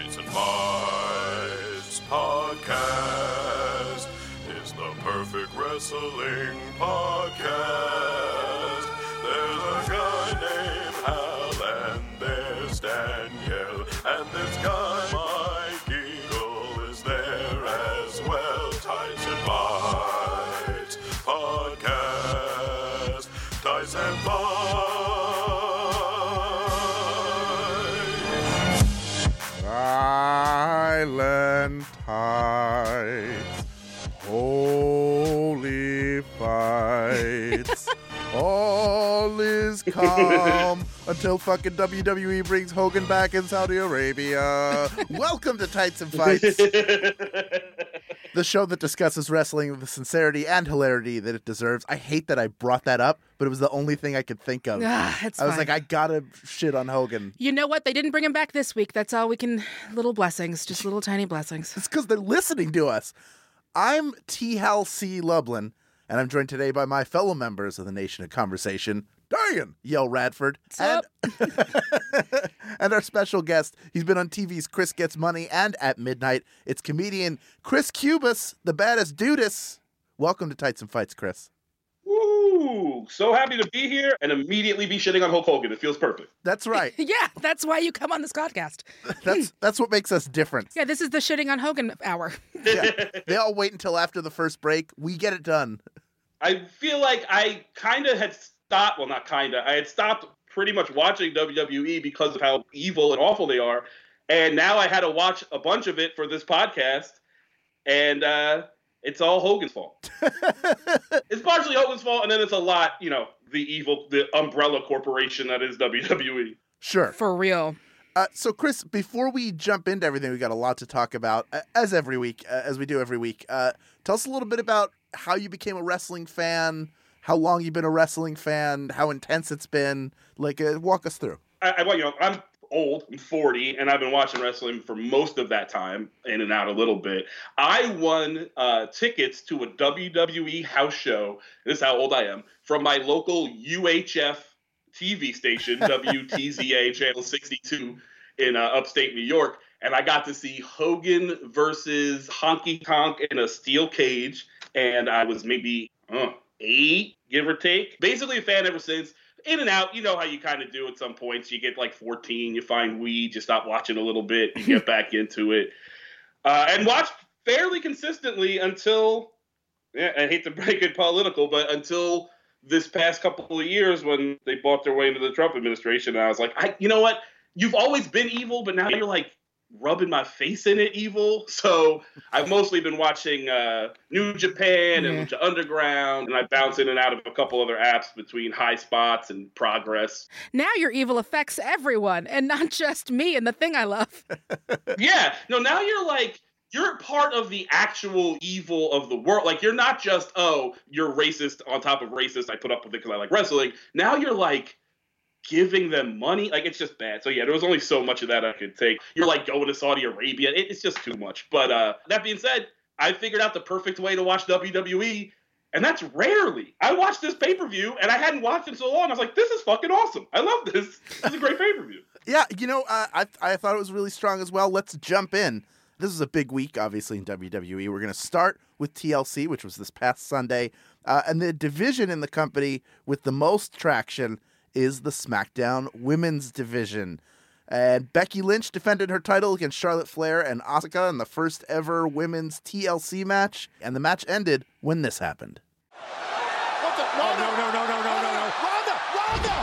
Tights and Fights podcast is the perfect wrestling podcast. Is calm until fucking WWE brings Hogan back in Saudi Arabia. Welcome to Tights and Fights, the show that discusses wrestling with the sincerity and hilarity that it deserves. I hate that I brought that up, but it was the only thing I could think of. Ah, it's I was fine. like, I gotta shit on Hogan. you know what? They didn't bring him back this week. That's all we can. Little blessings, just little tiny blessings. It's because they're listening to us. I'm T. Hal C. Lublin, and I'm joined today by my fellow members of the Nation of Conversation. Danielle Radford, and, and our special guest. He's been on TV's Chris Gets Money and at midnight. It's comedian Chris Cubas, the baddest dudus. Welcome to Tights and Fights, Chris. Woo! So happy to be here and immediately be shitting on Hulk Hogan. It feels perfect. That's right. Yeah, that's why you come on this podcast. That's that's what makes us different. Yeah, this is the shitting on Hogan hour. Yeah. They all wait until after the first break. We get it done. I feel like I kind of had stopped. Well, not kind of. I had stopped pretty much watching WWE because of how evil and awful they are, and now I had to watch a bunch of it for this podcast, and uh, it's all Hogan's fault. it's partially Hogan's fault, and then it's a lot, you know, the evil, the umbrella corporation that is. WWE. Sure. For real. Uh, so, Chris, before we jump into everything, we got a lot to talk about, uh, as every week, uh, as we do every week. Uh, tell us a little bit about how you became a wrestling fan, how long you've been a wrestling fan, how intense it's been. Like, uh, walk us through. I, I, you know, I'm old. I'm 40, and I've been watching wrestling for most of that time, in and out a little bit. I won uh, tickets to a WWE house show. This is how old I am from my local UHF TV station, WTZA channel 62 in uh, upstate New York, and I got to see Hogan versus Honky Tonk in a steel cage, and I was maybe uh, eight, give or take. Basically, a fan ever since in and out. You know how you kind of do at some points. You get like 14, you find weed, you stop watching a little bit, you get back into it, uh, and watch fairly consistently until yeah, I hate to break it political, but until this past couple of years when they bought their way into the Trump administration, and I was like, I, you know what? You've always been evil, but now you're like rubbing my face in it evil. So I've mostly been watching uh, New Japan and Yeah. Lucha Underground, and I bounce in and out of a couple other apps between High Spots and Progress. Now your evil affects everyone and not just me and the thing I love. yeah, no, now you're like you're part of the actual evil of the world. Like you're not just oh you're racist on top of racist. I put up with it because I like wrestling. Now you're like giving them money. Like it's just bad. So yeah, there was only so much of that I could take. You're like going to Saudi Arabia. It, it's just too much. But uh, that being said, I figured out the perfect way to watch WWE. And that's rarely. I watched this pay per view and I hadn't watched it so long. I was like, this is fucking awesome. I love this. This is a great pay per view. Yeah, you know, uh, I I thought it was really strong as well. Let's jump in. This is a big week, obviously, in WWE. We're going to start with TLC, which was this past Sunday. Uh, and the division in the company with the most traction is the SmackDown Women's Division. And Becky Lynch defended her title against Charlotte Flair and Asuka in the first ever women's TLC match. And the match ended when this happened. What the? Oh, no, no, no, no, no, no, no. Ronda! Ronda!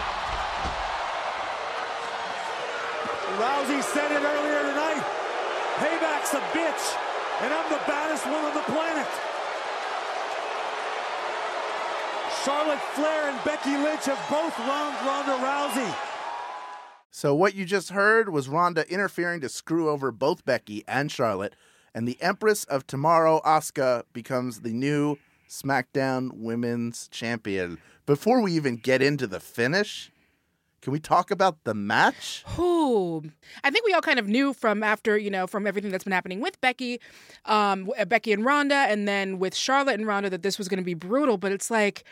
Rousey said it earlier tonight. Payback's a bitch, and I'm the baddest one on the planet. Charlotte Flair and Becky Lynch have both wronged Ronda Rousey. So what you just heard was Ronda interfering to screw over both Becky and Charlotte, and the Empress of Tomorrow, Asuka, becomes the new SmackDown Women's Champion. Before we even get into the finish, can we talk about the match? I think we all kind of knew from after you know from everything that's been happening with Becky, um, Becky and Ronda, and then with Charlotte and Ronda that this was going to be brutal. But it's like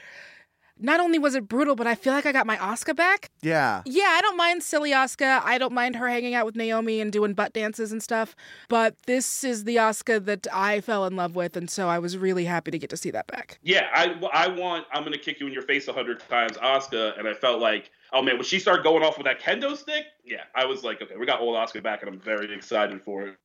not only was it brutal, but I feel like I got my Asuka back. Yeah. Yeah, I don't mind silly Asuka. I don't mind her hanging out with Naomi and doing butt dances and stuff. But this is the Asuka that I fell in love with, and so I was really happy to get to see that back. Yeah, I, I want I'm gonna kick you in your face a hundred times, Asuka, and I felt like, oh man, when she started going off with that kendo stick, yeah, I was like, okay, we got old Asuka back, and I'm very excited for it.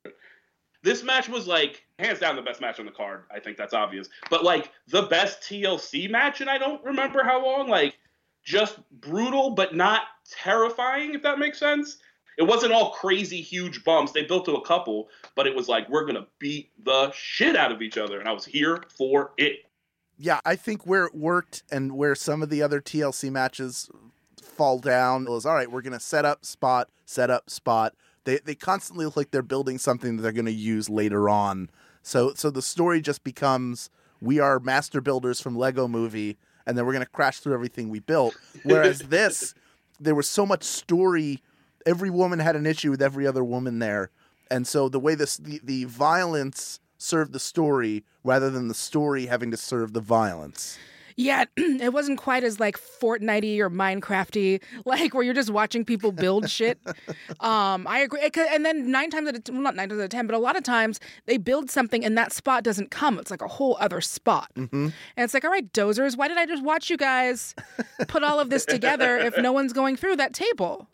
This match was like hands down the best match on the card. I think that's obvious, but like the best TLC match, and I don't remember how long. Like just brutal, but not terrifying, if that makes sense. It wasn't all crazy huge bumps. They built to a couple, but it was like we're gonna beat the shit out of each other, and I was here for it. Yeah, I think where it worked and where some of the other TLC matches fall down was all right, we're to set up spot, set up spot. They they constantly look like they're building something that they're going to use later on. So so the story just becomes we are master builders from Lego movie and then we're going to crash through everything we built. Whereas this there was so much story every woman had an issue with every other woman there. And so the way this the, the violence served the story rather than the story having to serve the violence. Yeah, it wasn't quite as like Fortnitey or Minecrafty, like where you're just watching people build shit. Um, I agree. It And then nine times out of well, not nine times out of ten, but a lot of times they build something and that spot doesn't come. It's like a whole other spot, and it's like, all right, dozers, why did I just watch you guys put all of this together if no one's going through that table?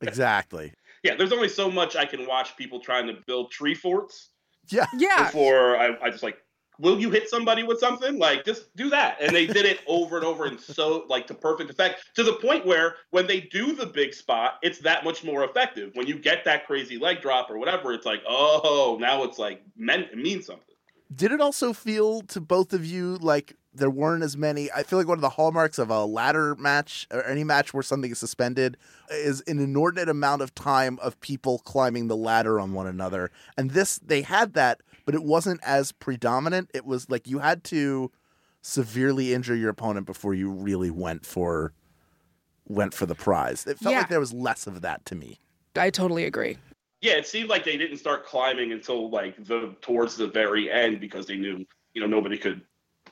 Exactly. Yeah, there's only so much I can watch people trying to build tree forts Yeah. Yeah, before I, I just like, will you hit somebody with something? Like, just do that. And they did it over and over and so like to perfect effect to the point where when they do the big spot, it's that much more effective. When you get that crazy leg drop or whatever, it's like, oh, now it's like meant it means something. Did it also feel to both of you like there weren't as many? I feel like one of the hallmarks of a ladder match or any match where something is suspended is an inordinate amount of time of people climbing the ladder on one another. And this, they had that, but it wasn't as predominant. It was like you had to severely injure your opponent before you really went for went for the prize. It felt Yeah. like there was less of that to me. I totally agree. Yeah, it seemed like they didn't start climbing until like the towards the very end because they knew you know nobody could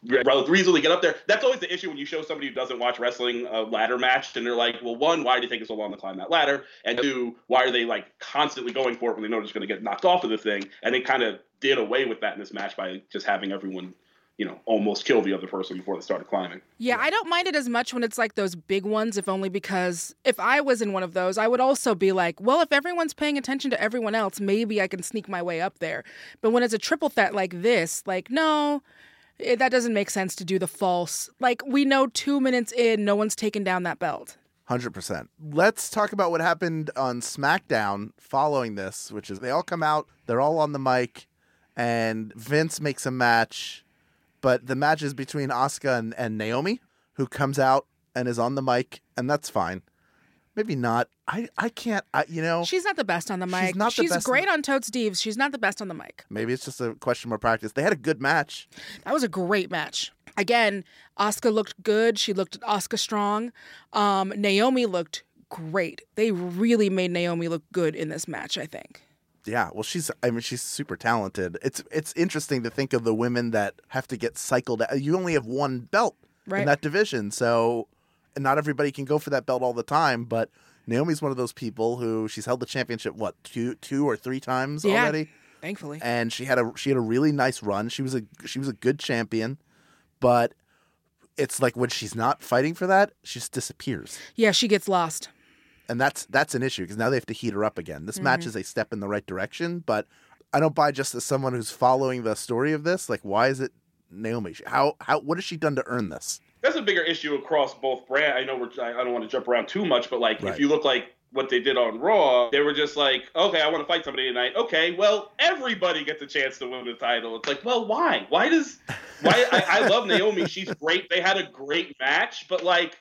re- relatively easily get up there. That's always the issue when you show somebody who doesn't watch wrestling a ladder match and they're like, well, one, why do you take it so long to climb that ladder? And two, why are they like constantly going for it when they know they're just going to get knocked off of the thing? And they kind of did away with that in this match by just having everyone, you know, almost kill the other person before they started climbing. Yeah, I don't mind it as much when it's like those big ones, if only because if I was in one of those, I would also be like, well, if everyone's paying attention to everyone else, maybe I can sneak my way up there. But when it's a triple threat like this, like, no, it, that doesn't make sense to do the false. Like, we know two minutes in, no one's taken down that belt. Hundred percent. Let's talk about what happened on SmackDown following this, which is they all come out, they're all on the mic, and Vince makes a match, but the match is between Asuka and, and Naomi, who comes out and is on the mic, and that's fine. Maybe not. I I can't. I you know She's not the best on the mic. She's not the best great on Totes Deves. She's not the best on the mic. maybe it's just a question more practice. They had a good match. That was a great match. Again, Asuka looked good. She looked Asuka strong. Um, Naomi looked great. They really made Naomi look good in this match, I think. Yeah, well, she's. I mean, she's super talented. It's it's interesting to think of the women that have to get cycled. out. You only have one belt Right. in that division, so and not everybody can go for that belt all the time. But Naomi's one of those people who she's held the championship what two two or three times Yeah. already, Thankfully. and she had a she had a really nice run. She was a she was a good champion, but it's like when she's not fighting for that, she just disappears. Yeah, she gets lost. And that's that's an issue because now they have to heat her up again. This match mm-hmm. is a step in the right direction, but I don't buy just as someone who's following the story of this. Like, why is it Naomi? How how what has she done to earn this? that's a bigger issue across both brand. I know we're, I I don't want to jump around too much, but like Right. if you look like what they did on Raw, they were just like, okay, I want to fight somebody tonight. Okay, well, everybody gets a chance to win the title. It's like, well, why? Why does? Why? I, I love Naomi. She's great. They had a great match, but like.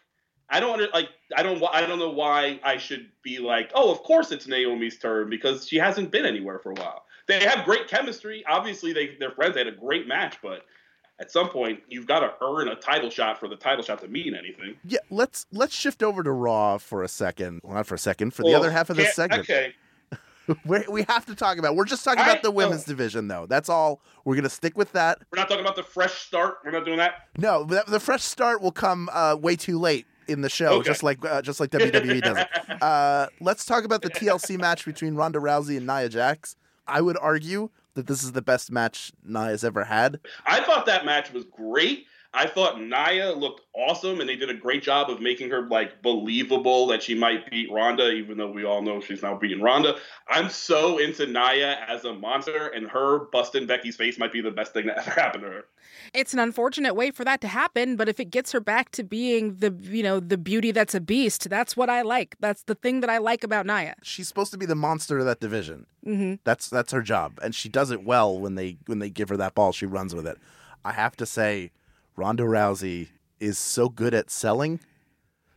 I don't under, like. I don't. I don't know why I should be like. Oh, of course it's Naomi's turn because she hasn't been anywhere for a while. They have great chemistry. Obviously, they they're friends. They had a great match, but at some point you've got to earn a title shot for the title shot to mean anything. Yeah, let's let's shift over to Raw for a second. Well, not for a second. For the other half of can't- segment, Okay. we we have to talk about. We're just talking I- about the women's oh. division, though. That's all. We're gonna stick with that. We're not talking about the fresh start. We're not doing that. No, the, the fresh start will come uh, way too late in the show, Okay. just like uh, just like WWE does it. Uh, let's talk about the TLC match between Ronda Rousey and Nia Jax. I would argue that this is the best match Nia's ever had. I thought that match was great. I thought Nia looked awesome, and they did a great job of making her like believable that she might beat Ronda, even though we all know she's not beating Ronda. I'm so into Nia as a monster, and her busting Becky's face might be the best thing that ever happened to her. It's an unfortunate way for that to happen, but if it gets her back to being the you know the beauty that's a beast, that's what I like. That's the thing that I like about Nia. She's supposed to be the monster of that division. hmm That's that's her job, and she does it well when they when they give her that ball. She runs with it. I have to say, Ronda Rousey is so good at selling,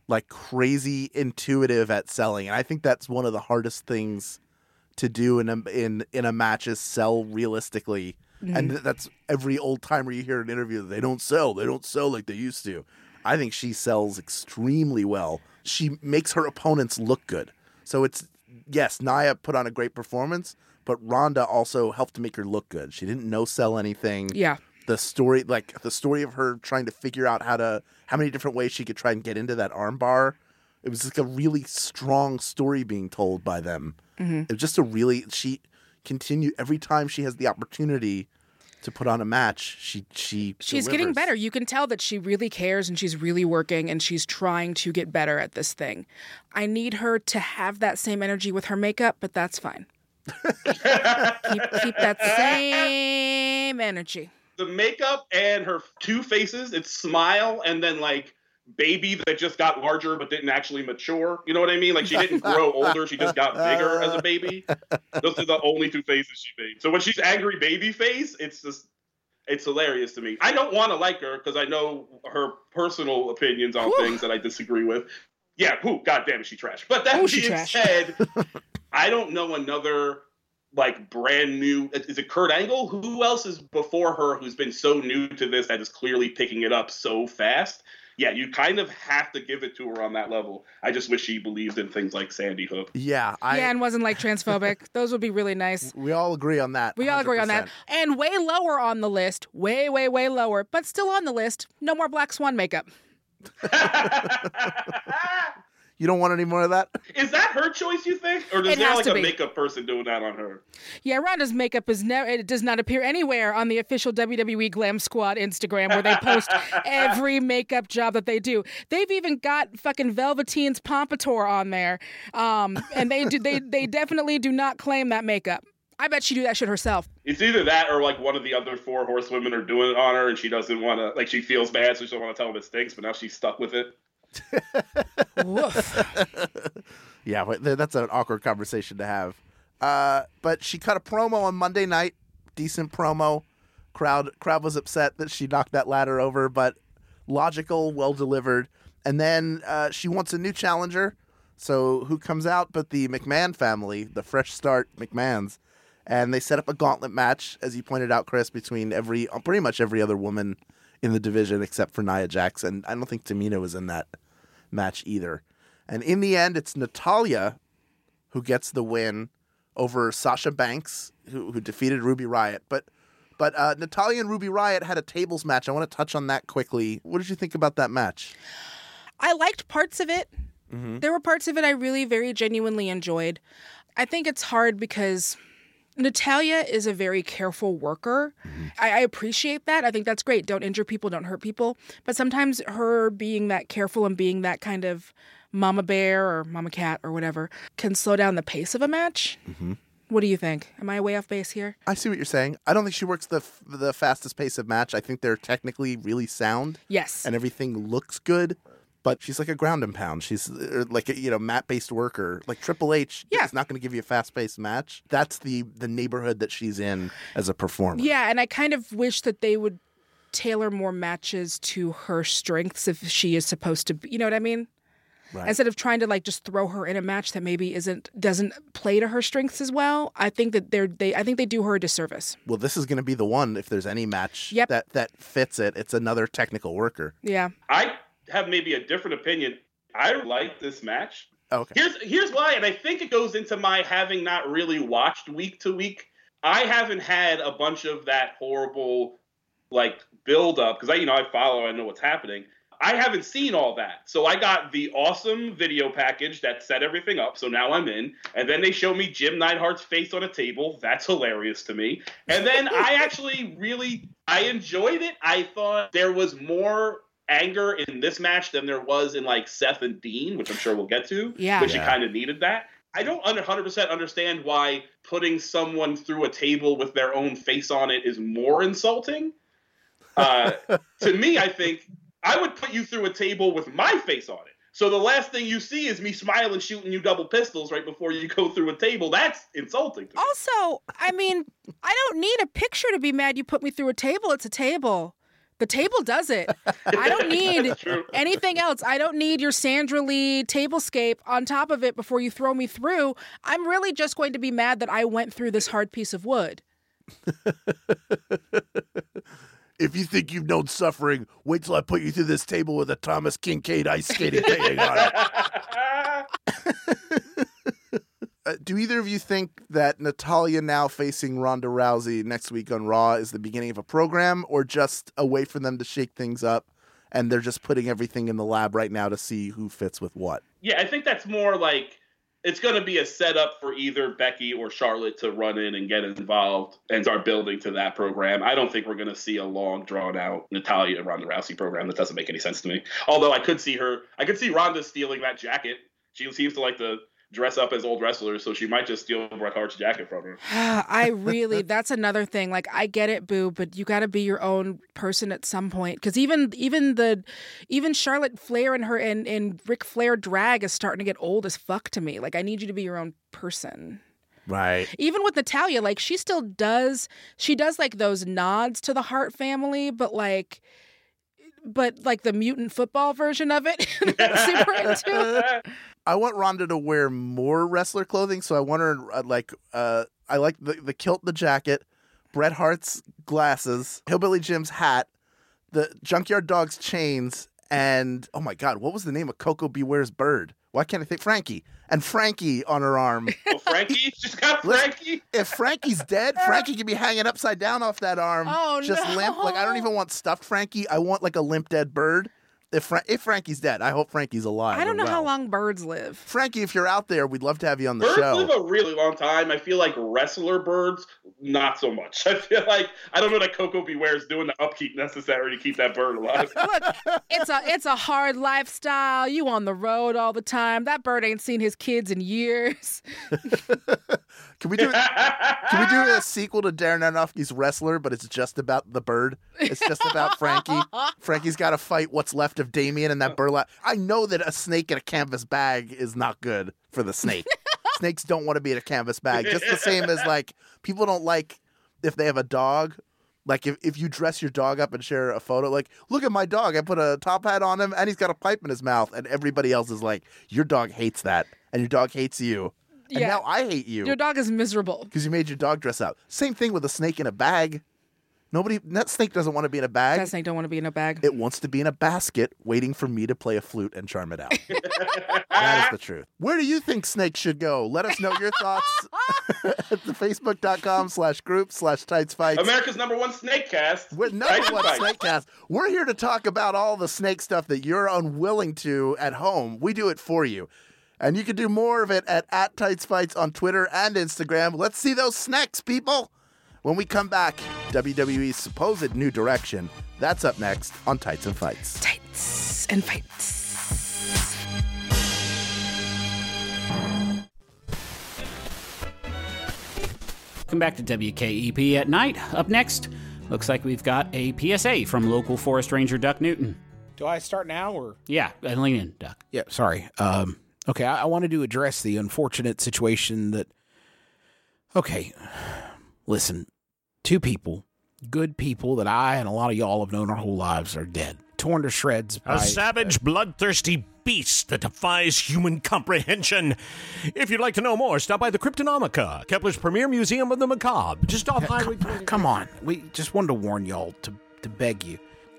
like crazy intuitive at selling, and I think that's one of the hardest things to do in a in in a match is sell realistically. And mm-hmm. that's every old timer you hear in an interview. They don't sell. They don't sell like they used to. I think she sells extremely well. She makes her opponents look good. So it's yes, Nia put on a great performance, but Ronda also helped to make her look good. She didn't no sell anything. Yeah. The story, like the story of her trying to figure out how to how many different ways she could try and get into that armbar. It was like a really strong story being told by them. Mm-hmm. It was just a really she continue every time she has the opportunity to put on a match. She she She's getting better. You can tell that she really cares and she's really working and she's trying to get better at this thing. I need her to have that same energy with her makeup, but that's fine. keep keep that same energy. The makeup and her two faces, it's smile and then like baby that just got larger but didn't actually mature. You know what I mean? Like she didn't grow older, she just got bigger as a baby. Those are the only two faces she made. So when she's angry baby face, it's just it's hilarious to me. I don't want to like her because I know her personal opinions on Whew. things that I disagree with. Yeah, who? God damn it, she trash. But that Oh, she being trash. said, I don't know another like brand new. Is it Kurt Angle? Who else is before her who's been so new to this that is clearly picking it up so fast? Yeah, you kind of have to give it to her on that level. I just wish she believed in things like Sandy Hook. Yeah, I yeah, and wasn't like transphobic. Those would be really nice. we all agree on that. We all agree on that. And way lower on the list, way, way, way lower, but still on the list. No more Black Swan makeup. You don't want any more of that? Is that her choice, you think? Or is It there like a be. makeup person doing that on her? Yeah, Ronda's makeup is never. It does not appear anywhere on the official WWE Glam Squad Instagram where they post every makeup job that they do. They've even got fucking Velveteen's Pompadour on there, um, and they do. They they definitely do not claim that makeup. I bet she do that shit herself. It's either that or like one of the other four horsewomen are doing it on her and she doesn't want to, like she feels bad, so she don't want to tell them it stinks, but now she's stuck with it. Yeah, but that's an awkward conversation to have. Uh, but she cut a promo on Monday night, decent promo. Crowd crowd was upset that she knocked that ladder over, but logical, well delivered. And then uh, she wants a new challenger. So who comes out but the McMahon family, the fresh start McMahons, and they set up a gauntlet match, as you pointed out, Chris, between every pretty much every other woman in the division except for Nia Jax, and I don't think Tamina was in that match either. And in the end, it's Natalya who gets the win over Sasha Banks, who, who defeated Ruby Riott. But but uh, Natalya and Ruby Riott had a tables match. I want to touch on that quickly. What did you think about that match? I liked parts of it. Mhm. There were parts of it I really very genuinely enjoyed. I think it's hard because Natalya is a very careful worker. Mm-hmm. I, I appreciate that. I think that's great. Don't injure people, don't hurt people. But sometimes her being that careful and being that kind of mama bear or mama cat or whatever can slow down the pace of a match. Mm-hmm. What do you think? Am I way off base here? I see what you're saying. I don't think she works the f- the fastest pace of match. I think they're technically really sound Yes. and everything looks good. But she's like a ground and pound. She's uh, like a you know mat based worker. Like Triple H Yeah. is not going to give you a fast paced match. That's the the neighborhood that she's in as a performer. Yeah, and I kind of wish that they would tailor more matches to her strengths if she is supposed to be, you know what I mean? Right. Instead of trying to like just throw her in a match that maybe isn't doesn't play to her strengths as well, I think that they're they I think they do her a disservice. Well, this is going to be the one. If there's any match Yep. that that fits it, it's another technical worker. Yeah. I have maybe a different opinion. I like this match. Okay. Here's here's why, and I think it goes into my having not really watched week to week. I haven't had a bunch of that horrible like build up because I you know I follow, I know what's happening. I haven't seen all that. So I got the awesome video package that set everything up. So now I'm in. And then they show me Jim Neidhart's face on a table. That's hilarious to me. And then I actually really I enjoyed it. I thought there was more anger in this match than there was in like Seth and Dean, which I'm sure we'll get to. Yeah. Which Yeah. you kind of needed that. I don't 100% understand why putting someone through a table with their own face on it is more insulting. Uh, to me, I think I would put you through a table with my face on it. So the last thing you see is me smiling, shooting you double pistols right before you go through a table. That's insulting. To me. Also, I mean, I don't need a picture to be mad you put me through a table. It's a table. The table does it. I don't need anything else. I don't need your Sandra Lee tablescape on top of it before you throw me through. I'm really just going to be mad that I went through this hard piece of wood. If you think you've known suffering, wait till I put you through this table with a Thomas Kinkade ice skating painting on it. Uh, do either of you think that Natalya now facing Ronda Rousey next week on Raw is the beginning of a program or just a way for them to shake things up and they're just putting everything in the lab right now to see who fits with what? Yeah, I think that's more like it's going to be a setup for either Becky or Charlotte to run in and get involved and start building to that program. I don't think we're going to see a long, drawn out Natalya Ronda Rousey program. That doesn't make any sense to me. Although I could see her, I could see Ronda stealing that jacket. She seems to like to dress up as old wrestlers, so she might just steal Bret Hart's jacket from her. I really, that's another thing. Like, I get it, boo, but you got to be your own person at some point. Because even, even the, even Charlotte Flair and her and and Ric Flair drag is starting to get old as fuck to me. Like, I need you to be your own person. Right. Even with Natalya, like she still does, she does like those nods to the Hart family, but like. But like the mutant football version of it, super into. I want Ronda to wear more wrestler clothing, so I want her uh, like uh, I like the the kilt, the jacket, Bret Hart's glasses, Hillbilly Jim's hat, the Junkyard Dog's chains, and oh my God, what was the name of Koko B. Ware's bird? Why can't I think Frankie and Frankie on her arm? Oh, Frankie? She's got Frankie? if Frankie's dead, Frankie can be hanging upside down off that arm, Oh, just limp. Like I don't even want stuffed Frankie. I want like a limp dead bird. If Fra- if Frankie's dead, I hope Frankie's alive. I don't and know how long birds live. Frankie, if you're out there, we'd love to have you on the show. Birds show. live a really long time. I feel like wrestler birds, not so much. I feel like I don't know that Koko B. Ware is doing the upkeep necessary to keep that bird alive. Look, it's a it's a hard lifestyle. You on the road all the time. That bird ain't seen his kids in years. Can we do can we do a sequel to Darren Aronofsky's Wrestler, but it's just about the bird? It's just about Frankie. Frankie's got to fight what's left of Damien and that oh. burlap. I know that a snake in a canvas bag is not good for the snake. Snakes don't want to be in a canvas bag. Just the same as like people don't like if they have a dog. Like if, if you dress your dog up and share a photo, like, look at my dog. I put a top hat on him and he's got a pipe in his mouth. And everybody else is like, your dog hates that. And your dog hates you. And Yeah. now I hate you Your dog is miserable. because you made your dog dress up. Same thing with a snake in a bag. Nobody, that snake doesn't want to be in a bag. That snake don't want to be in a bag. It wants to be in a basket, waiting for me to play a flute and charm it out. that is the truth. Where do you think snakes should go? Let us know your thoughts at the facebook.com slash group slash tights fights. America's number one snake cast. We're number one snake cast. We're here to talk about all the snake stuff that you're unwilling to at home. We do it for you. And you can do more of it at, at Tights Fights on Twitter and Instagram. Let's see those snacks, people. When we come back, WWE's supposed new direction. That's up next on Tights and Fights. Tights and fights. Welcome back to WKEP at night. Up next, looks like we've got a PSA from local forest ranger Duck Newton. Do I start now or? Yeah, lean in, Duck. Yeah, sorry. Um, okay, I, I wanted to address the unfortunate situation that. Okay, listen, two people, good people that I and a lot of y'all have known our whole lives are dead, torn to shreds. By, A savage, bloodthirsty beast that defies human comprehension. If you'd like to know more, stop by the Cryptonomica, Kepler's premier museum of the macabre, just off Highway 20. Come on, we just wanted to warn y'all to to beg you.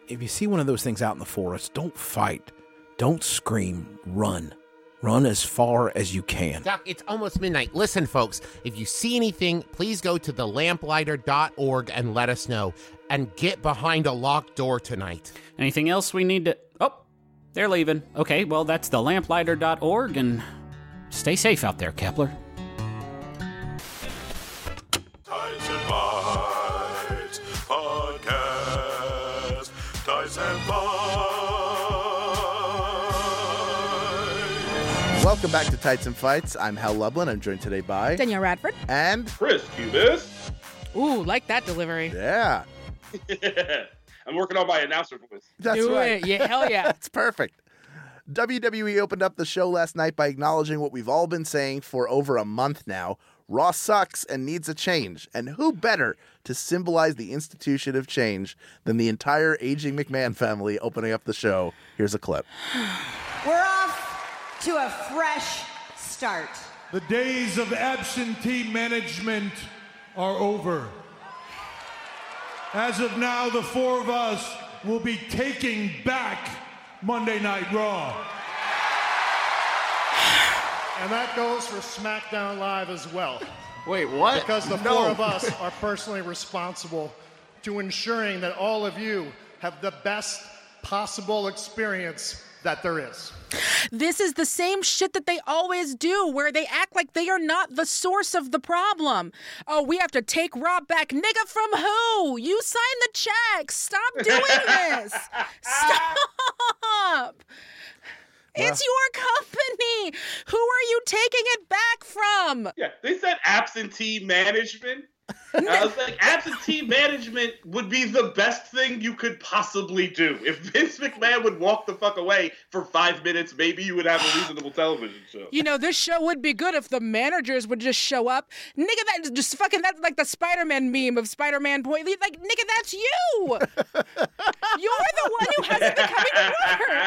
If you see one of those things out in the forest, don't fight, don't scream, run. Run as far as you can. Doc, it's almost midnight. Listen, folks, if you see anything, please go to thelamplighter.org and let us know. And get behind a locked door tonight. Anything else we need to. Oh, they're leaving. Okay, well, that's thelamplighter.org, and stay safe out there, Kepler. Welcome back to Tights and Fights. I'm Hal Lublin. I'm joined today by Danielle Radford. and Chris Cubas. Ooh, like that delivery. yeah, I'm working on my announcer voice. that's Do right. it. Yeah, hell yeah. That's perfect. WWE opened up the show last night by acknowledging what we've all been saying for over a month now. Raw sucks and needs a change. And who better to symbolize the institution of change than the entire aging McMahon family opening up the show? Here's a clip. We're off to a fresh start. The days of absentee management are over. As of now, the four of us will be taking back Monday Night Raw. And that goes for SmackDown Live as well. Wait, what? Because the four of us are personally responsible to ensuring that all of you have the best possible experience that there is. This is the same shit that they always do, where they act like they are not the source of the problem. Oh, we have to take Raw back. Nigga, from who? You signed the check. Stop doing this. Stop. It's your company. Who are you taking it back from? Yeah, they said absentee management. And I was like, absentee management would be the best thing you could possibly do. If Vince McMahon would walk the fuck away for five minutes, maybe you would have a reasonable television show. You know, this show would be good if the managers would just show up. Nigga, that just fucking that's like the Spider-Man meme of Spider-Man point. Like, nigga, that's you. You're the one who hasn't been coming to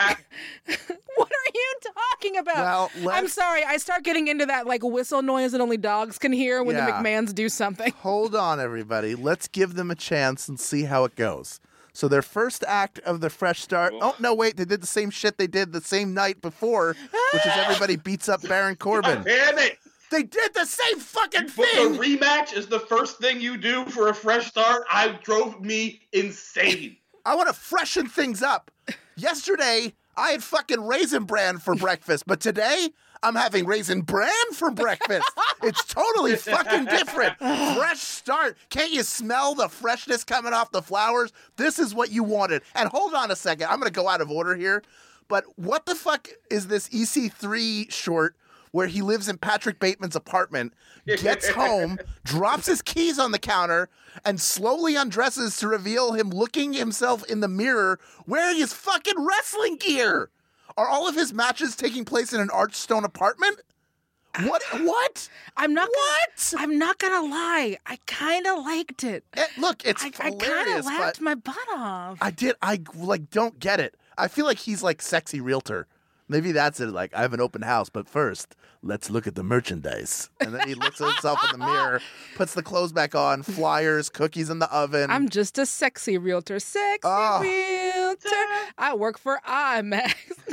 work. what are you talking about? Well, I'm sorry. I start getting into that like whistle noise that only dogs can hear when Yeah. the McMahons do something. Hold on, everybody. Let's give them a chance and see how it goes. So their first act of the fresh start. Oh no, wait! They did the same shit they did the same night before, which is everybody beats up Baron Corbin. Damn it! They did the same fucking But thing. the rematch is the first thing you do for a fresh start. I drove me insane. I want to freshen things up. Yesterday, I had fucking raisin bran for breakfast, but today I'm having raisin bran for breakfast. it's totally fucking different. Fresh start. Can't you smell the freshness coming off the flowers? This is what you wanted. And hold on a second. I'm going to go out of order here. But what the fuck is this EC3 short where he lives in Patrick Bateman's apartment, gets home, drops his keys on the counter, and slowly undresses to reveal him looking himself in the mirror wearing his fucking wrestling gear? Are all of his matches taking place in an Archstone apartment? What? What? I'm not. What? Gonna, I'm not gonna lie. I kind of liked it. Eh, look, it's I, I kind of laughed my butt off. I did. I like don't get it. I feel like he's like sexy realtor. Maybe that's it. Like I have an open house, but first let's look at the merchandise. And then he looks at himself in the mirror, puts the clothes back on, flyers, cookies in the oven. I'm just a sexy realtor. Sexy Oh. realtor. I work for RE/MAX.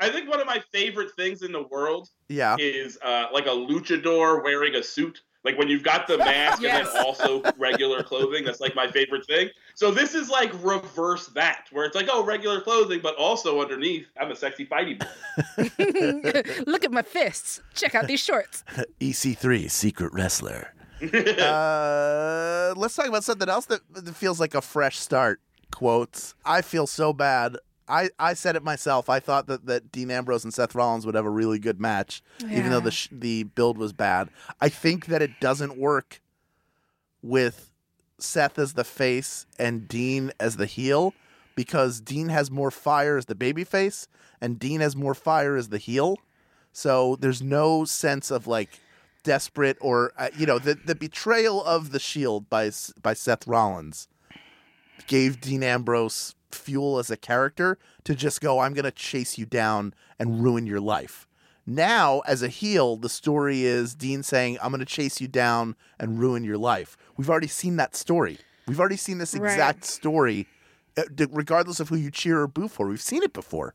I think one of my favorite things in the world yeah. is uh, like a luchador wearing a suit. Like when you've got the mask Yes. and then also regular clothing. That's like my favorite thing. So this is like reverse that, where it's like, oh, regular clothing, but also underneath, I'm a sexy fighty boy. Look at my fists. Check out these shorts. EC3, E secret wrestler. uh, let's talk about something else that, that feels like a fresh start. Quotes. I feel so bad. I, I said it myself. I thought that, that Dean Ambrose and Seth Rollins would have a really good match, even though the sh- the build was bad. I think that it doesn't work with Seth as the face and Dean as the heel because Dean has more fire as the babyface and Dean has more fire as the heel. So there's no sense of like desperate or uh, you know the the betrayal of the Shield by by Seth Rollins gave Dean Ambrose fuel as a character to just go I'm going to chase you down and ruin your life. Now as a heel the story is Dean saying I'm going to chase you down and ruin your life. We've already seen that story. We've already seen this Right. exact story uh, regardless of who you cheer or boo for. We've seen it before.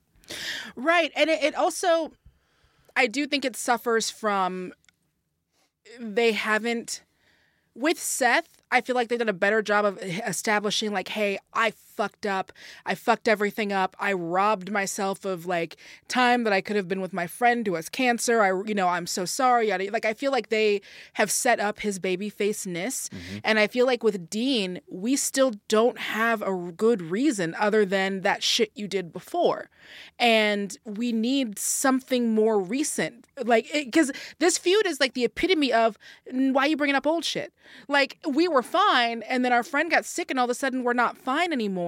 Right. And it, it also, I do think it suffers from they haven't, with Seth, I feel like they've done a better job of establishing, like, hey, I fucked up. I fucked everything up. I robbed myself of like time that I could have been with my friend who has cancer. I, you know, I'm so sorry. Like, I feel like they have set up his baby face ness. Mm-hmm. And I feel like with Dean, we still don't have a good reason other than that shit you did before. And we need something more recent. Like, because this feud is like the epitome of "N- why you bringing up old shit. Like, we were fine, and then our friend got sick, and all of a sudden we're not fine anymore.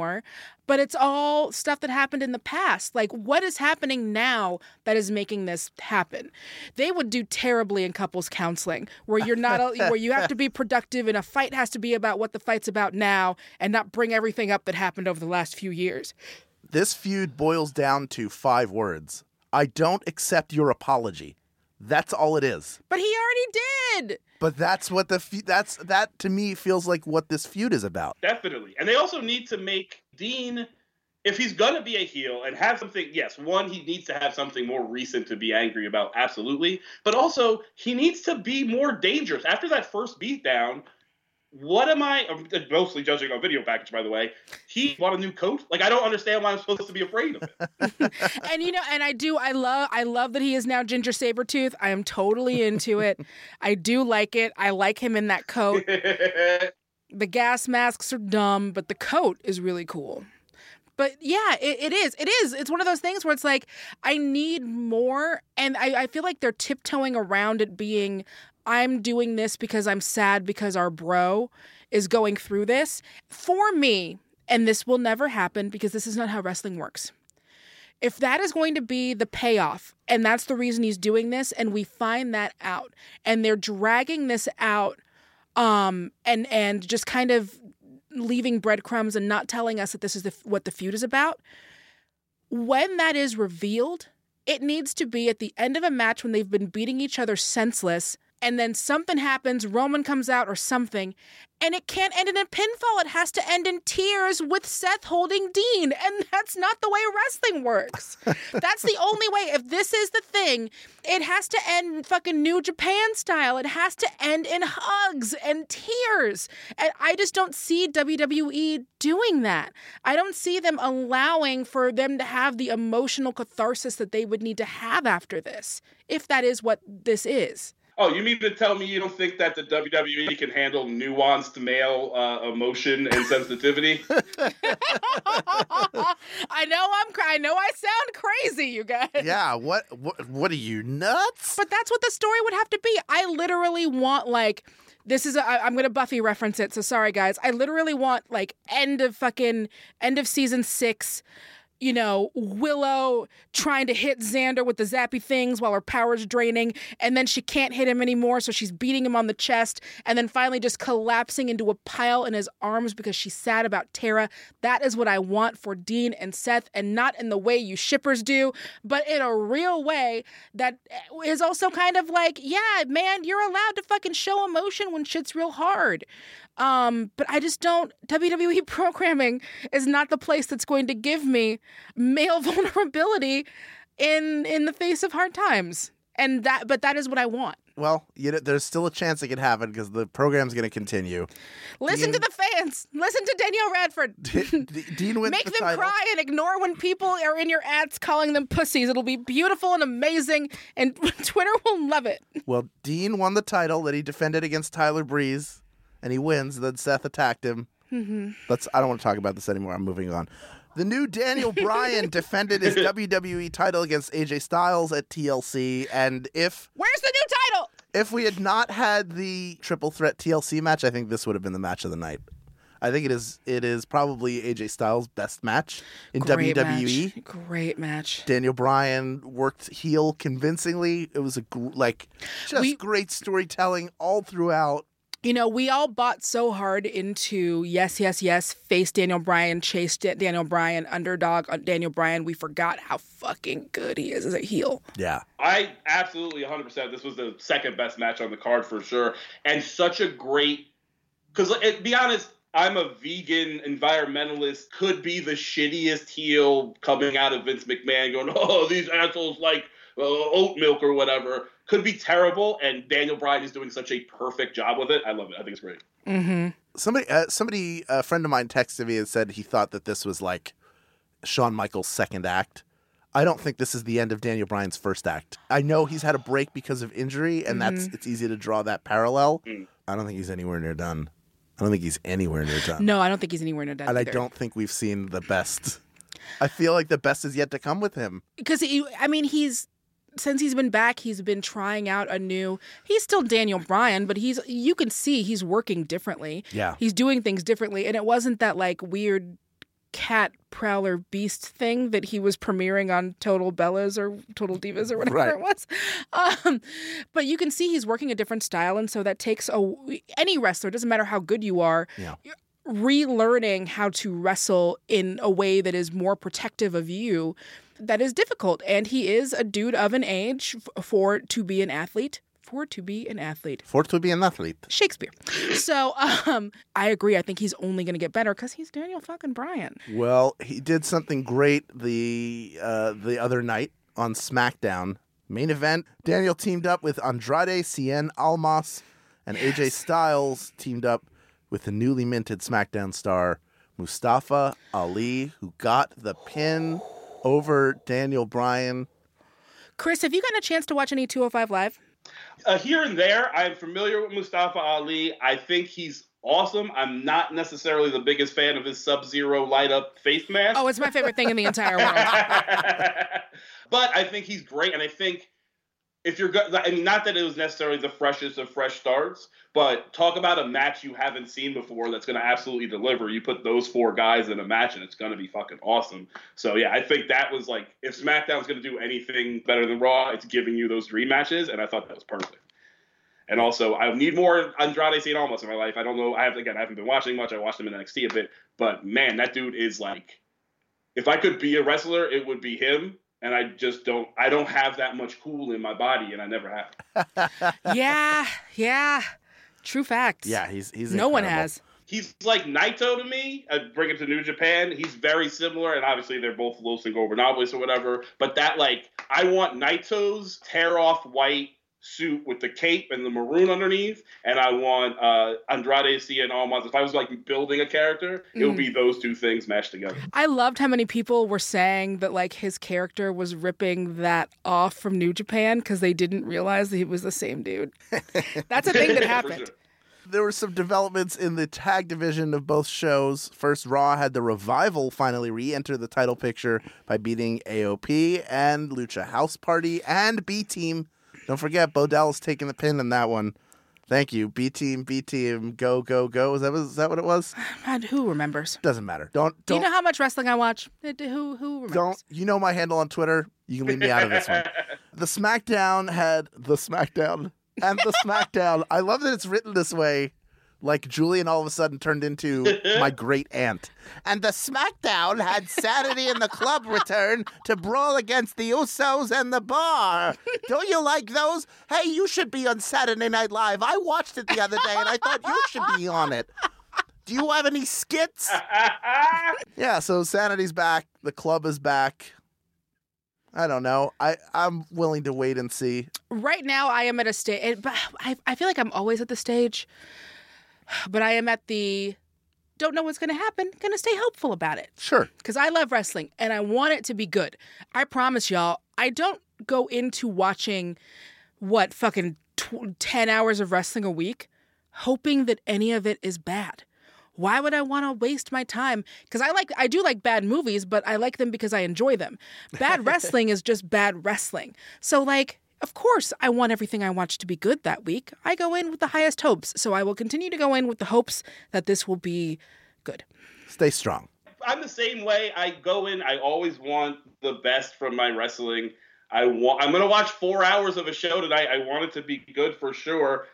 But it's all stuff that happened in the past. Like, what is happening now that is making this happen? They would do terribly in couples counseling, where you're not, a, where you have to be productive, and a fight has to be about what the fight's about now, and not bring everything up that happened over the last few years. This feud boils down to five words I don't accept your apology. That's all it is. But he already did. But that's what the fe- that's that to me feels like what this feud is about. Definitely. And they also need to make Dean, if he's going to be a heel and have something, yes, one, he needs to have something more recent to be angry about, absolutely. But also, he needs to be more dangerous. After that first beatdown, what am I, I'm mostly judging on video package, by the way, he bought a new coat? Like, I don't understand why I'm supposed to be afraid of it. and you know, and I do, I love, I love that he is now Ginger Sabretooth. I am totally into it. I do like it. I like him in that coat. the gas masks are dumb, but the coat is really cool. But yeah, it, it is. It is. It's one of those things where it's like, I need more. And I, I feel like they're tiptoeing around it being, I'm doing this because I'm sad because our bro is going through this. For me, and this will never happen because this is not how wrestling works. If that is going to be the payoff, and that's the reason he's doing this, and we find that out, and they're dragging this out, um, and and just kind of leaving breadcrumbs and not telling us that this is the, what the feud is about. When that is revealed, it needs to be at the end of a match when they've been beating each other senseless, and then something happens, Roman comes out or something, and it can't end in a pinfall. It has to end in tears with Seth holding Dean, and that's not the way wrestling works. that's the only way. If this is the thing, it has to end fucking New Japan style. It has to end in hugs and tears. And I just don't see WWE doing that. I don't see them allowing for them to have the emotional catharsis that they would need to have after this, if that is what this is. Oh, you mean to tell me you don't think that the WWE can handle nuanced male uh, emotion and sensitivity? I know I'm cr- I know I sound crazy, you guys. Yeah, what what what are you nuts? But that's what the story would have to be. I literally want like this is a, I, I'm gonna Buffy reference it, so sorry guys. I literally want like end of fucking end of season six. You know, Willow trying to hit Xander with the zappy things while her power's draining, and then she can't hit him anymore, so she's beating him on the chest, and then finally just collapsing into a pile in his arms because she's sad about Tara. That is what I want for Dean and Seth, and not in the way you shippers do, but in a real way that is also kind of like, yeah, man, you're allowed to fucking show emotion when shit's real hard. Um, but I just don't. WWE programming is not the place that's going to give me male vulnerability in in the face of hard times. And that, but that is what I want. Well, you know, there's still a chance it could happen because the program's going to continue. Listen to the fans. Listen to Danielle Radford. D- Dean wins Make the them title. cry and ignore when people are in your ads calling them pussies. It'll be beautiful and amazing, and Twitter will love it. Well, Dean won the title that he defended against Tyler Breeze, and he wins. Then Seth attacked him. Mhm. Let's. I don't want to talk about this anymore. I'm moving on. The new Daniel Bryan defended his WWE title against AJ Styles at TLC, and if Where's the new title? if we had not had the triple threat TLC match, I think this would have been the match of the night. I think it is. It is probably AJ Styles' best match in Great WWE. match. Great match. Daniel Bryan worked heel convincingly. It was a gr- like just We- great storytelling all throughout. You know, we all bought so hard into yes, yes, yes, face Daniel Bryan, chase Daniel Bryan, underdog Daniel Bryan. We forgot how fucking good he is as a heel. Yeah. I absolutely 100%. This was the second best match on the card for sure. And such a great. Because, be honest, I'm a vegan environmentalist, could be the shittiest heel coming out of Vince McMahon going, oh, these assholes like uh, oat milk or whatever. Could be terrible, and Daniel Bryan is doing such a perfect job with it. I love it. I think it's great. Mm-hmm. Somebody, uh, somebody, a friend of mine texted me and said he thought that this was like Shawn Michaels' second act. I don't think this is the end of Daniel Bryan's first act. I know he's had a break because of injury, and that's Mhm. it's easy to draw that parallel. Mm. I don't think he's anywhere near done. I don't think he's anywhere near done. No, I don't think he's anywhere near dead. and I don't think we've seen the best. I feel like the best is yet to come with him. because he, I mean, he's since he's been back, he's been trying out a new. He's still Daniel Bryan, but he's you can see he's working differently. Yeah. he's doing things differently, and it wasn't that like weird cat prowler beast thing that he was premiering on Total Bellas or Total Divas or whatever Right. it was. Um, but you can see he's working a different style, and so that takes a any wrestler doesn't matter how good you are. Yeah. Relearning how to wrestle in a way that is more protective of you, that is difficult. And he is a dude of an age f- for to be an athlete. For to be an athlete. For to be an athlete. Shakespeare. So um, I agree. I think he's only going to get better because he's Daniel fucking Bryan. Well, he did something great the uh, the other night on SmackDown main event. Daniel teamed up with Andrade Cien Almas, and AJ Styles teamed up with the newly minted SmackDown star Mustafa Ali, who got the pin over Daniel Bryan. Chris, have you gotten a chance to watch any 205 Live? Uh, here and there, I'm familiar with Mustafa Ali. I think he's awesome. I'm not necessarily the biggest fan of his Sub Zero light up face mask. Oh, it's my favorite thing in the entire world. but I think he's great, and I think if you're good, I mean, not that it was necessarily the freshest of fresh starts, but talk about a match you haven't seen before that's going to absolutely deliver. You put those four guys in a match, and it's going to be fucking awesome. So yeah, I think that was like if SmackDown's going to do anything better than Raw, it's giving you those dream matches, and I thought that was perfect. And also, I need more Andrade Cien Almas in my life. I don't know. I have again, I haven't been watching much. I watched him in NXT a bit, but man, that dude is like, if I could be a wrestler, it would be him. And I just don't. I don't have that much cool in my body, and I never have. yeah, yeah. True facts. Yeah, he's he's no one has. He's like Naito to me. I bring him to New Japan. He's very similar, and obviously they're both Los Ingobernables or whatever. But that like, I want Naito's tear off white suit with the cape and the maroon underneath, and I want uh, Andrade Cien Almas. If I was like building a character, it would Mm. be those two things mashed together. I loved how many people were saying that like his character was ripping that off from New Japan because they didn't realize that he was the same dude. That's a thing that happened. sure. There were some developments in the tag division of both shows. First, Raw had the Revival finally re enter the title picture by beating AOP and Lucha House Party and B Team. Don't forget, Bo Dallas taking the pin in that one. Thank you. B Team, B Team, go, go, go. Is that, was that what it was? God, who remembers? Doesn't matter. Don't, Do you don't, know how much wrestling I watch? Who who remembers? don't. You know my handle on Twitter. You can leave me out of this one. The SmackDown had the SmackDown and the SmackDown. I love that it's written this way. Like Julian all of a sudden turned into my great aunt. And the SmackDown had Saturday in the Club return to brawl against the Usos and the bar. Don't you like those? Hey, you should be on Saturday Night Live. I watched it the other day and I thought you should be on it. Do you have any skits? Yeah, so Sanity's back. The club is back. I don't know. I I'm willing to wait and see. Right now, I am at a stage. But I I feel like I'm always at the stage. But I am at the don't know what's going to happen. Going to stay hopeful about it. Sure. because I love wrestling and I want it to be good. I promise y'all, I don't go into watching what fucking tw- 10 hours of wrestling a week hoping that any of it is bad. Why would I want to waste my time? Because I like, I do like bad movies, but I like them because I enjoy them. Bad wrestling is just bad wrestling. So, like, of course, I want everything I watch to be good that week. I go in with the highest hopes. So I will continue to go in with the hopes that this will be good. Stay strong. I'm the same way. I go in. I always want the best from my wrestling. I want. I'm gonna watch four hours of a show tonight. I want it to be good for sure.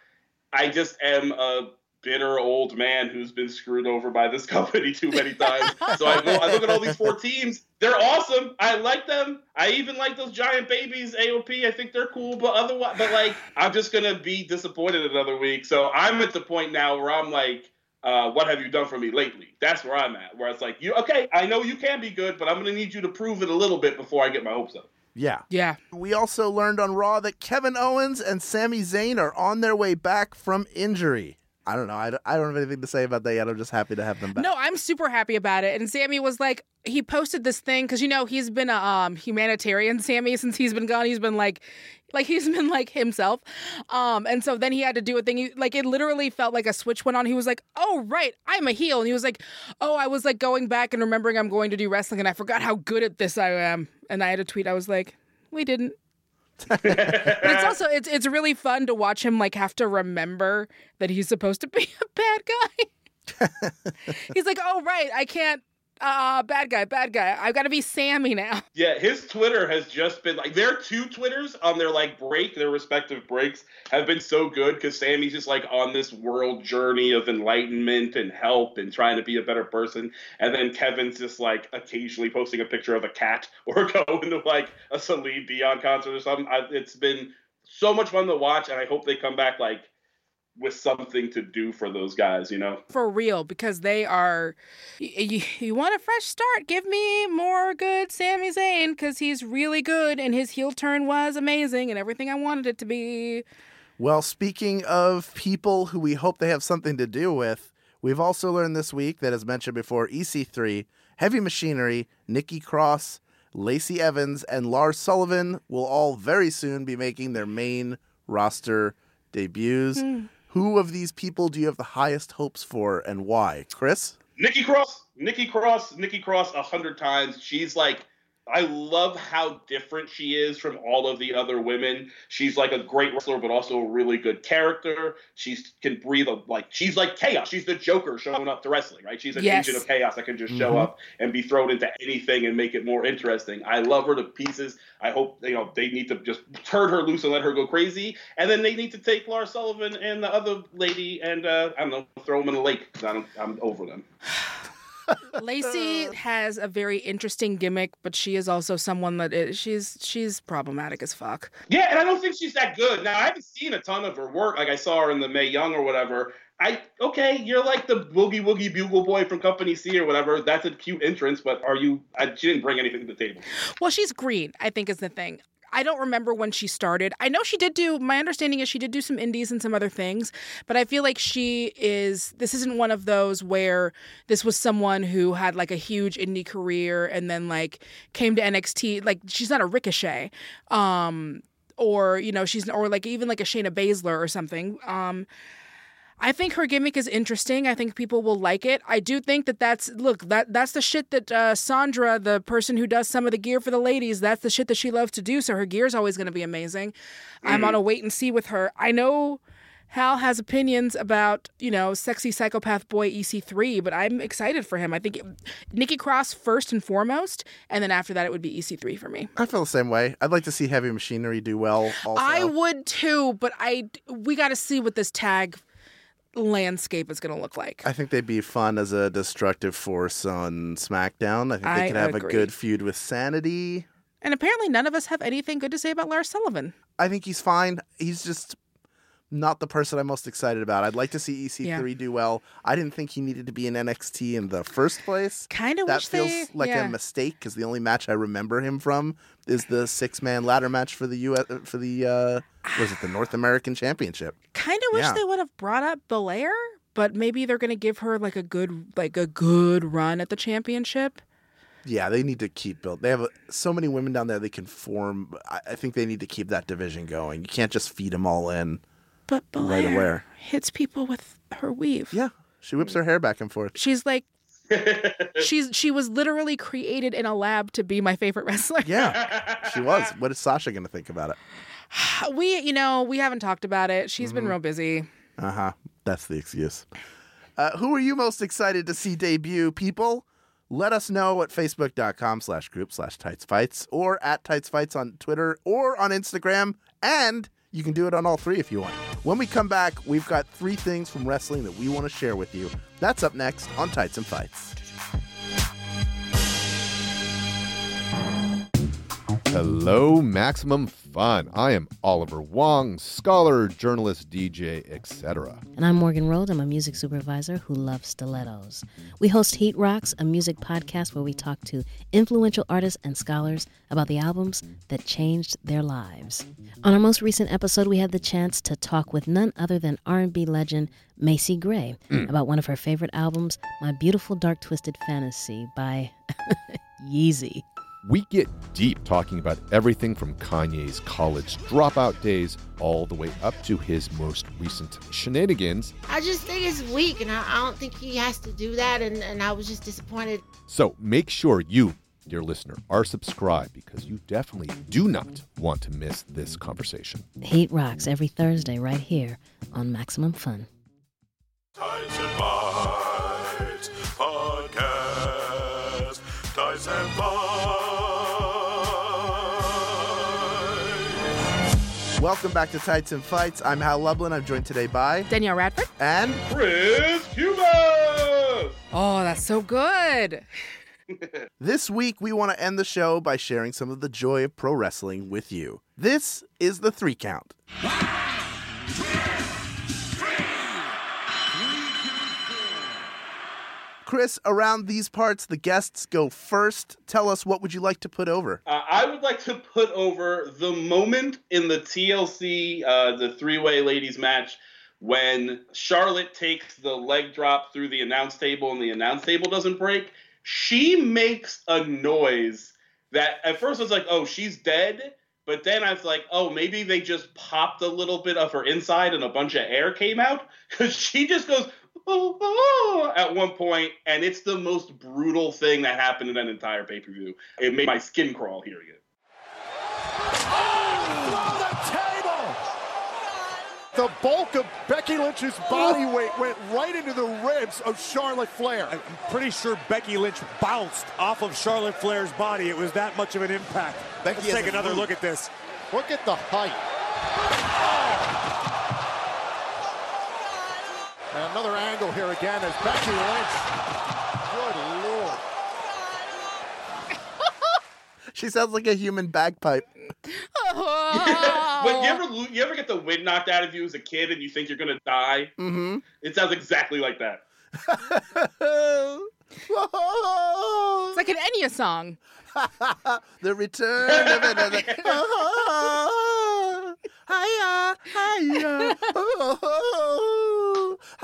I just am a bitter old man who's been screwed over by this company too many times. so I go. I look at all these four teams. They're awesome. I like them. I even like those giant babies. AOP. I think they're cool. But otherwise, but like, I'm just gonna be disappointed another week. So I'm at the point now where I'm like. uh, what have you done for me lately? That's where I'm at. Where it's like, you okay? I know you can be good, but I'm going to need you to prove it a little bit before I get my hopes up. Yeah. Yeah. We also learned on Raw that Kevin Owens and Sami Zayn are on their way back from injury. I don't know. I don't, I don't have anything to say about that yet. I'm just happy to have them back. No, I'm super happy about it. And Sami was like, he posted this thing because you know he's been a um, humanitarian, Sami, since he's been gone. He's been like, like he's been like himself. Um, and so then he had to do a thing. He, like it literally felt like a switch went on. He was like, "Oh right, I'm a heel," and he was like, "Oh, I was like going back and remembering I'm going to do wrestling, and I forgot how good at this I am." And I had a tweet. I was like, "We didn't." But it's also it's it's really fun to watch him like have to remember that he's supposed to be a bad guy. he's like, "Oh right, I can't uh bad guy, bad guy. I've got to be Sami now." Yeah, his Twitter has just been like their two Twitters on their like break, their respective breaks have been so good because Sami's just like on this world journey of enlightenment and help and trying to be a better person, and then Kevin's just like occasionally posting a picture of a cat or going to like a Celine Dion concert or something. I, it's been so much fun to watch, and I hope they come back like with something to do for those guys, you know. For real, because they are. You, you want a fresh start? Give me more good Sami Zayn because he's really good and his heel turn was amazing and everything I wanted it to be. Well, speaking of people who we hope they have something to do with, we've also learned this week that, as mentioned before, EC3, Heavy Machinery, Nikki Cross, Lacey Evans, and Lars Sullivan will all very soon be making their main roster debuts. Hmm. Who of these people do you have the highest hopes for and why? Chris? Nikki Cross, Nikki Cross, Nikki Cross a hundred times. She's like, I love how different she is from all of the other women. She's like a great wrestler, but also a really good character. She can breathe a, like she's like chaos. She's the Joker showing up to wrestling, right? She's an Yes. agent of chaos that can just show Mhm. up and be thrown into anything and make it more interesting. I love her to pieces. I hope you know they need to just turn her loose and let her go crazy, and then they need to take Lars Sullivan and the other lady and uh, I don't know, throw them in a lake because I'm I'm over them. Lacey uh. has a very interesting gimmick, but she is also someone that is, she's she's problematic as fuck. Yeah, and I don't think she's that good. Now I haven't seen a ton of her work. Like I saw her in the Mae Young or whatever. I okay, you're like the boogie woogie bugle boy from Company C or whatever. That's a cute entrance, but are you? I, she didn't bring anything to the table. Well, she's green, I think is the thing. I don't remember when she started. I know she did do, my understanding is she did do some indies and some other things, but I feel like she is, this isn't one of those where this was someone who had like a huge indie career and then like came to NXT. Like she's not a Ricochet. Um, or, you know, she's, or like even like a Shayna Baszler or something. Um, I think her gimmick is interesting. I think people will like it. I do think that that's look that that's the shit that uh, Sandra, the person who does some of the gear for the ladies, that's the shit that she loves to do. So her gear is always going to be amazing. I'm on a wait and see with her. I know Hal has opinions about you know sexy psychopath boy EC3, but I'm excited for him. I think Nikki Cross first and foremost, and then after that it would be EC3 for me. I feel the same way. I'd like to see Heavy Machinery do well also. I would too, but I we got to see what this tag landscape is going to look like. I think they'd be fun as a destructive force on SmackDown. I think they I could have agree. a good feud with Sanity. And apparently, none of us have anything good to say about Lars Sullivan. I think he's fine. He's just not the person I'm most excited about. I'd like to see EC3 Yeah. do well. I didn't think he needed to be in NXT in the first place. Kind of That wish feels they, like yeah. a mistake because the only match I remember him from is the six man ladder match for the US for the uh was it the North American Championship? Kind of wish Yeah. they would have brought up Belair, but maybe they're going to give her like a good, like a good run at the championship. Yeah, they need to keep build. They have uh, so many women down there. They can form. I, I think they need to keep that division going. You can't just feed them all in But right Belair away. hits people with her weave. Yeah, she whips her hair back and forth. She's like, she's she was literally created in a lab to be my favorite wrestler. Yeah, she was. What is Sasha going to think about it? we, you know, we haven't talked about it. She's Mm-hmm. been real busy. Uh huh. That's the excuse. Uh, who are you most excited to see debut, people? Let us know at facebook.com slash group slash tights fights or at tights fights on Twitter or on Instagram. And you can do it on all three if you want. When we come back, we've got three things from wrestling that we want to share with you. That's up next on Tights and Fights. Hello, Maximum Fun. I am Oliver Wang, scholar, journalist, DJ, etc. And I'm Morgan Rhodes. I'm a music supervisor who loves stilettos. We host Heat Rocks, a music podcast where we talk to influential artists and scholars about the albums that changed their lives. On our most recent episode, we had the chance to talk with none other than R&B legend Macy Gray Mm. about one of her favorite albums, My Beautiful Dark Twisted Fantasy by Yeezy. We get deep talking about everything from Kanye's college dropout days all the way up to his most recent shenanigans. I just think it's weak, and I, I don't think he has to do that. And, and I was just disappointed. So make sure you, dear listener, are subscribed because you definitely do not want to miss this conversation. Heat Rocks every Thursday right here on Maximum Fun. Tights and Bites Podcast. Tights and Bites. Welcome back to Tights and Fights. I'm Hal Lublin. I'm joined today by Danielle Radford and Chris Cubas. Oh, that's so good. This week, we want to end the show by sharing some of the joy of pro wrestling with you. This is the three count. Chris, around these parts, the guests go first. Tell us what would you like to put over? Uh, I would like to put over the moment in the TLC, uh, the three way ladies match, when Charlotte takes the leg drop through the announce table and the announce table doesn't break. She makes a noise that at first I was like, oh, she's dead. But then I was like, oh, maybe they just popped a little bit of her inside and a bunch of air came out. Because she just goes, oh, oh, at one point, and it's the most brutal thing that happened in that entire pay per view. It made my skin crawl hearing it. The bulk of Becky Lynch's body weight went right into the ribs of Charlotte Flair. I'm pretty sure Becky Lynch bounced off of Charlotte Flair's body. It was that much of an impact. Becky Let's take another moved. look at this. Look at the height. And another angle here again as Becky Lynch. Good lord. She sounds like a human bagpipe. when you ever lo- you ever get the wind knocked out of you as a kid and you think you're gonna die? Mm-hmm. It sounds exactly like that. It's like an Enya song. the return of another. Hiya, hiya,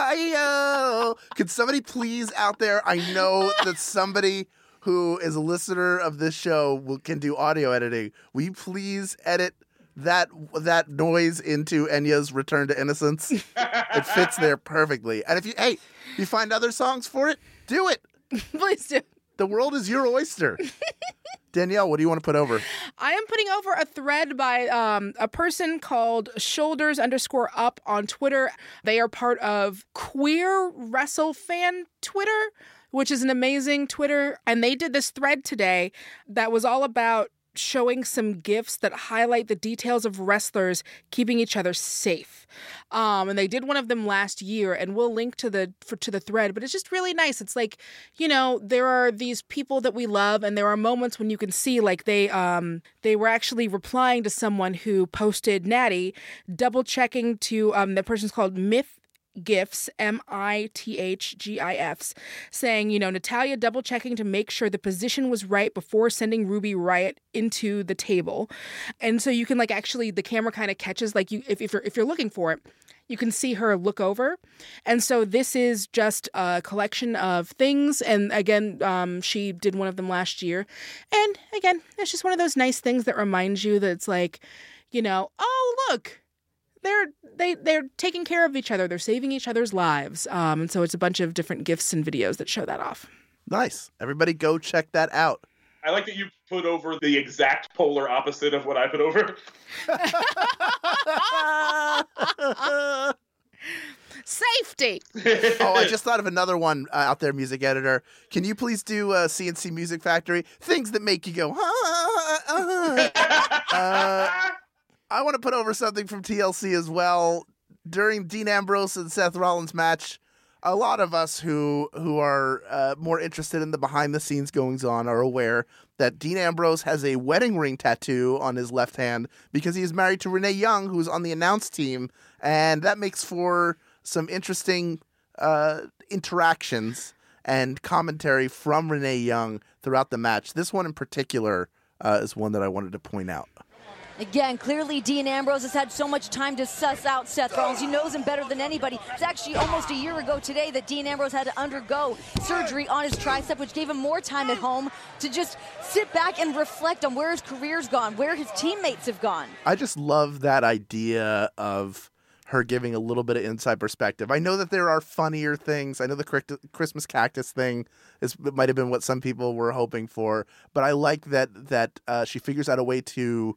oh, hiya. Could somebody please out there? I know that somebody who is a listener of this show will, can do audio editing. Will you please edit that that noise into Enya's "Return to Innocence"? it fits there perfectly. And if you hey, if you find other songs for it, do it. Please do. The world is your oyster. Danielle, what do you want to put over? I am putting over a thread by um, a person called shoulders underscore up on Twitter. They are part of Queer Wrestle Fan Twitter, which is an amazing Twitter. And they did this thread today that was all about showing some gifts that highlight the details of wrestlers keeping each other safe. Um, and they did one of them last year, and we'll link to the for, to the thread. But it's just really nice. It's like, you know, there are these people that we love, and there are moments when you can see like they um they were actually replying to someone who posted Natty, double checking to um the person's called Myth gifts m-i-t-h-g-i-fs saying you know Natalya double checking to make sure the position was right before sending Ruby Riott into the table. And so you can like actually the camera kind of catches like you if, if you're if you're looking for it you can see her look over. And so this is just a collection of things. And again um, she did one of them last year. And again it's just one of those nice things that reminds you that it's like you know oh look they're they they're taking care of each other. They're saving each other's lives. Um, and so it's a bunch of different gifts and videos that show that off. Nice. Everybody go check that out. I like that you put over the exact polar opposite of what I put over. Safety. oh, I just thought of another one uh, out there, music editor. Can you please do uh, C+C Music Factory? Things that make you go, "Ah, ah, ah." uh, I want to put over something from TLC as well. During Dean Ambrose and Seth Rollins match, a lot of us who who are uh, more interested in the behind the scenes goings on are aware that Dean Ambrose has a wedding ring tattoo on his left hand because he is married to Renee Young, who's on the announce team, and that makes for some interesting uh, interactions and commentary from Renee Young throughout the match. This one in particular uh, is one that I wanted to point out. Again, clearly Dean Ambrose has had so much time to suss out Seth Rollins. He knows him better than anybody. It's actually almost a year ago today that Dean Ambrose had to undergo surgery on his tricep, which gave him more time at home to just sit back and reflect on where his career's gone, where his teammates have gone. I just love that idea of her giving a little bit of inside perspective. I know that there are funnier things. I know the Christmas cactus thing is might have been what some people were hoping for, but I like that that uh, she figures out a way to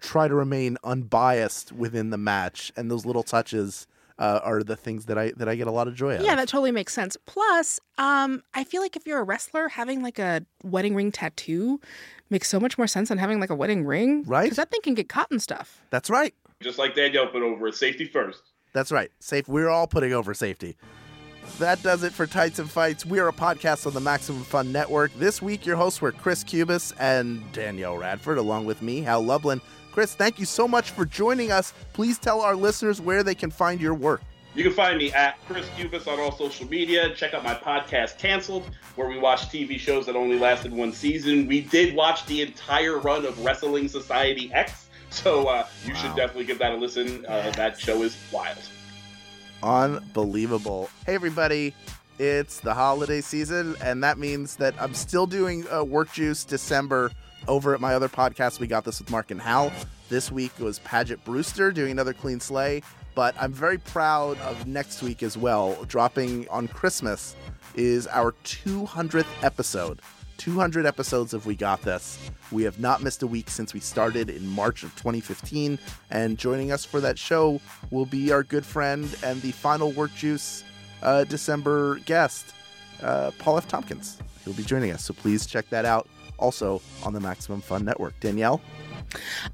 try to remain unbiased within the match, and those little touches uh, are the things that I that I get a lot of joy out. Yeah, of. that totally makes sense. Plus, um, I feel like if you're a wrestler, having like a wedding ring tattoo makes so much more sense than having like a wedding ring, Right. Because that thing can get caught and stuff. That's right. Just like Danielle put over, safety first. That's right. Safe. We're all putting over safety. That does it for Tights and Fights. We are a podcast on the Maximum Fun Network. This week, your hosts were Chris Cubas and Danielle Radford, along with me, Hal Lublin. Chris, thank you so much for joining us. Please tell our listeners where they can find your work. You can find me at Chris Cubas on all social media. Check out my podcast, Cancelled, where we watch TV shows that only lasted one season. We did watch the entire run of Wrestling Society X, so uh, you should definitely give that a listen. Uh, that show is wild. Unbelievable. Hey, everybody. It's the holiday season, and that means that I'm still doing uh, Work Juice December over at my other podcast. We got this with Mark and Hal. This week was Paget Brewster doing another clean sleigh, but I'm very proud of next week as well. Dropping on Christmas is our 200th episode. 200 episodes of We Got This. We have not missed a week since we started in March of 2015, and joining us for that show will be our good friend and the final Work Juice uh, December guest, uh, Paul F. Tompkins. He'll be joining us, so please check that out. Also on the Maximum Fun Network. Danielle?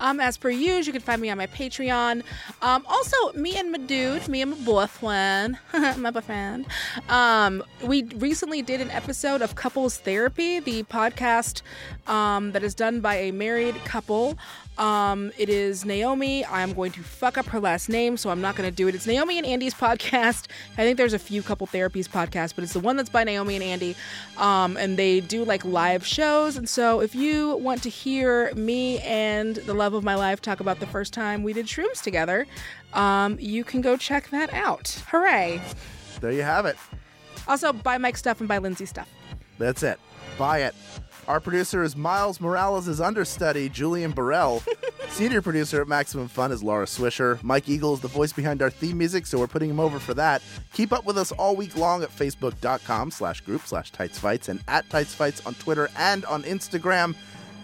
Um, as per usual, you can find me on my Patreon. Um, also, me and my dude, me and my boyfriend, my boyfriend. Um, we recently did an episode of Couples Therapy, the podcast um, that is done by a married couple. Um, it is Naomi. I'm going to fuck up her last name, so I'm not going to do it. It's Naomi and Andy's podcast. I think there's a few couple therapies podcasts, but it's the one that's by Naomi and Andy. Um, and they do like live shows. And so if you want to hear me and the love of my life talk about the first time we did shrooms together, um, you can go check that out. Hooray! There you have it. Also, buy Mike stuff and buy Lindsay stuff. That's it. Buy it. Our producer is Miles Morales' understudy, Julian Burrell. Senior producer at Maximum Fun is Laura Swisher. Mike Eagle is the voice behind our theme music, so we're putting him over for that. Keep up with us all week long at facebook.com slash group slash tightsfights and at tightsfights on Twitter and on Instagram.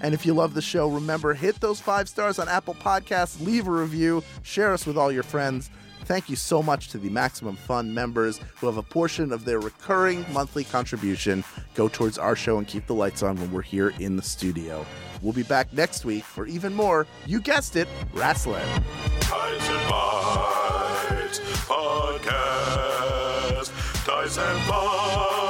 And if you love the show, remember, hit those five stars on Apple Podcasts, leave a review, share us with all your friends. Thank you so much to the Maximum Fun members who have a portion of their recurring monthly contribution go towards our show and keep the lights on when we're here in the studio. We'll be back next week for even more, you guessed it, wrestling. Ties and Bites Podcast. Ties and Bites.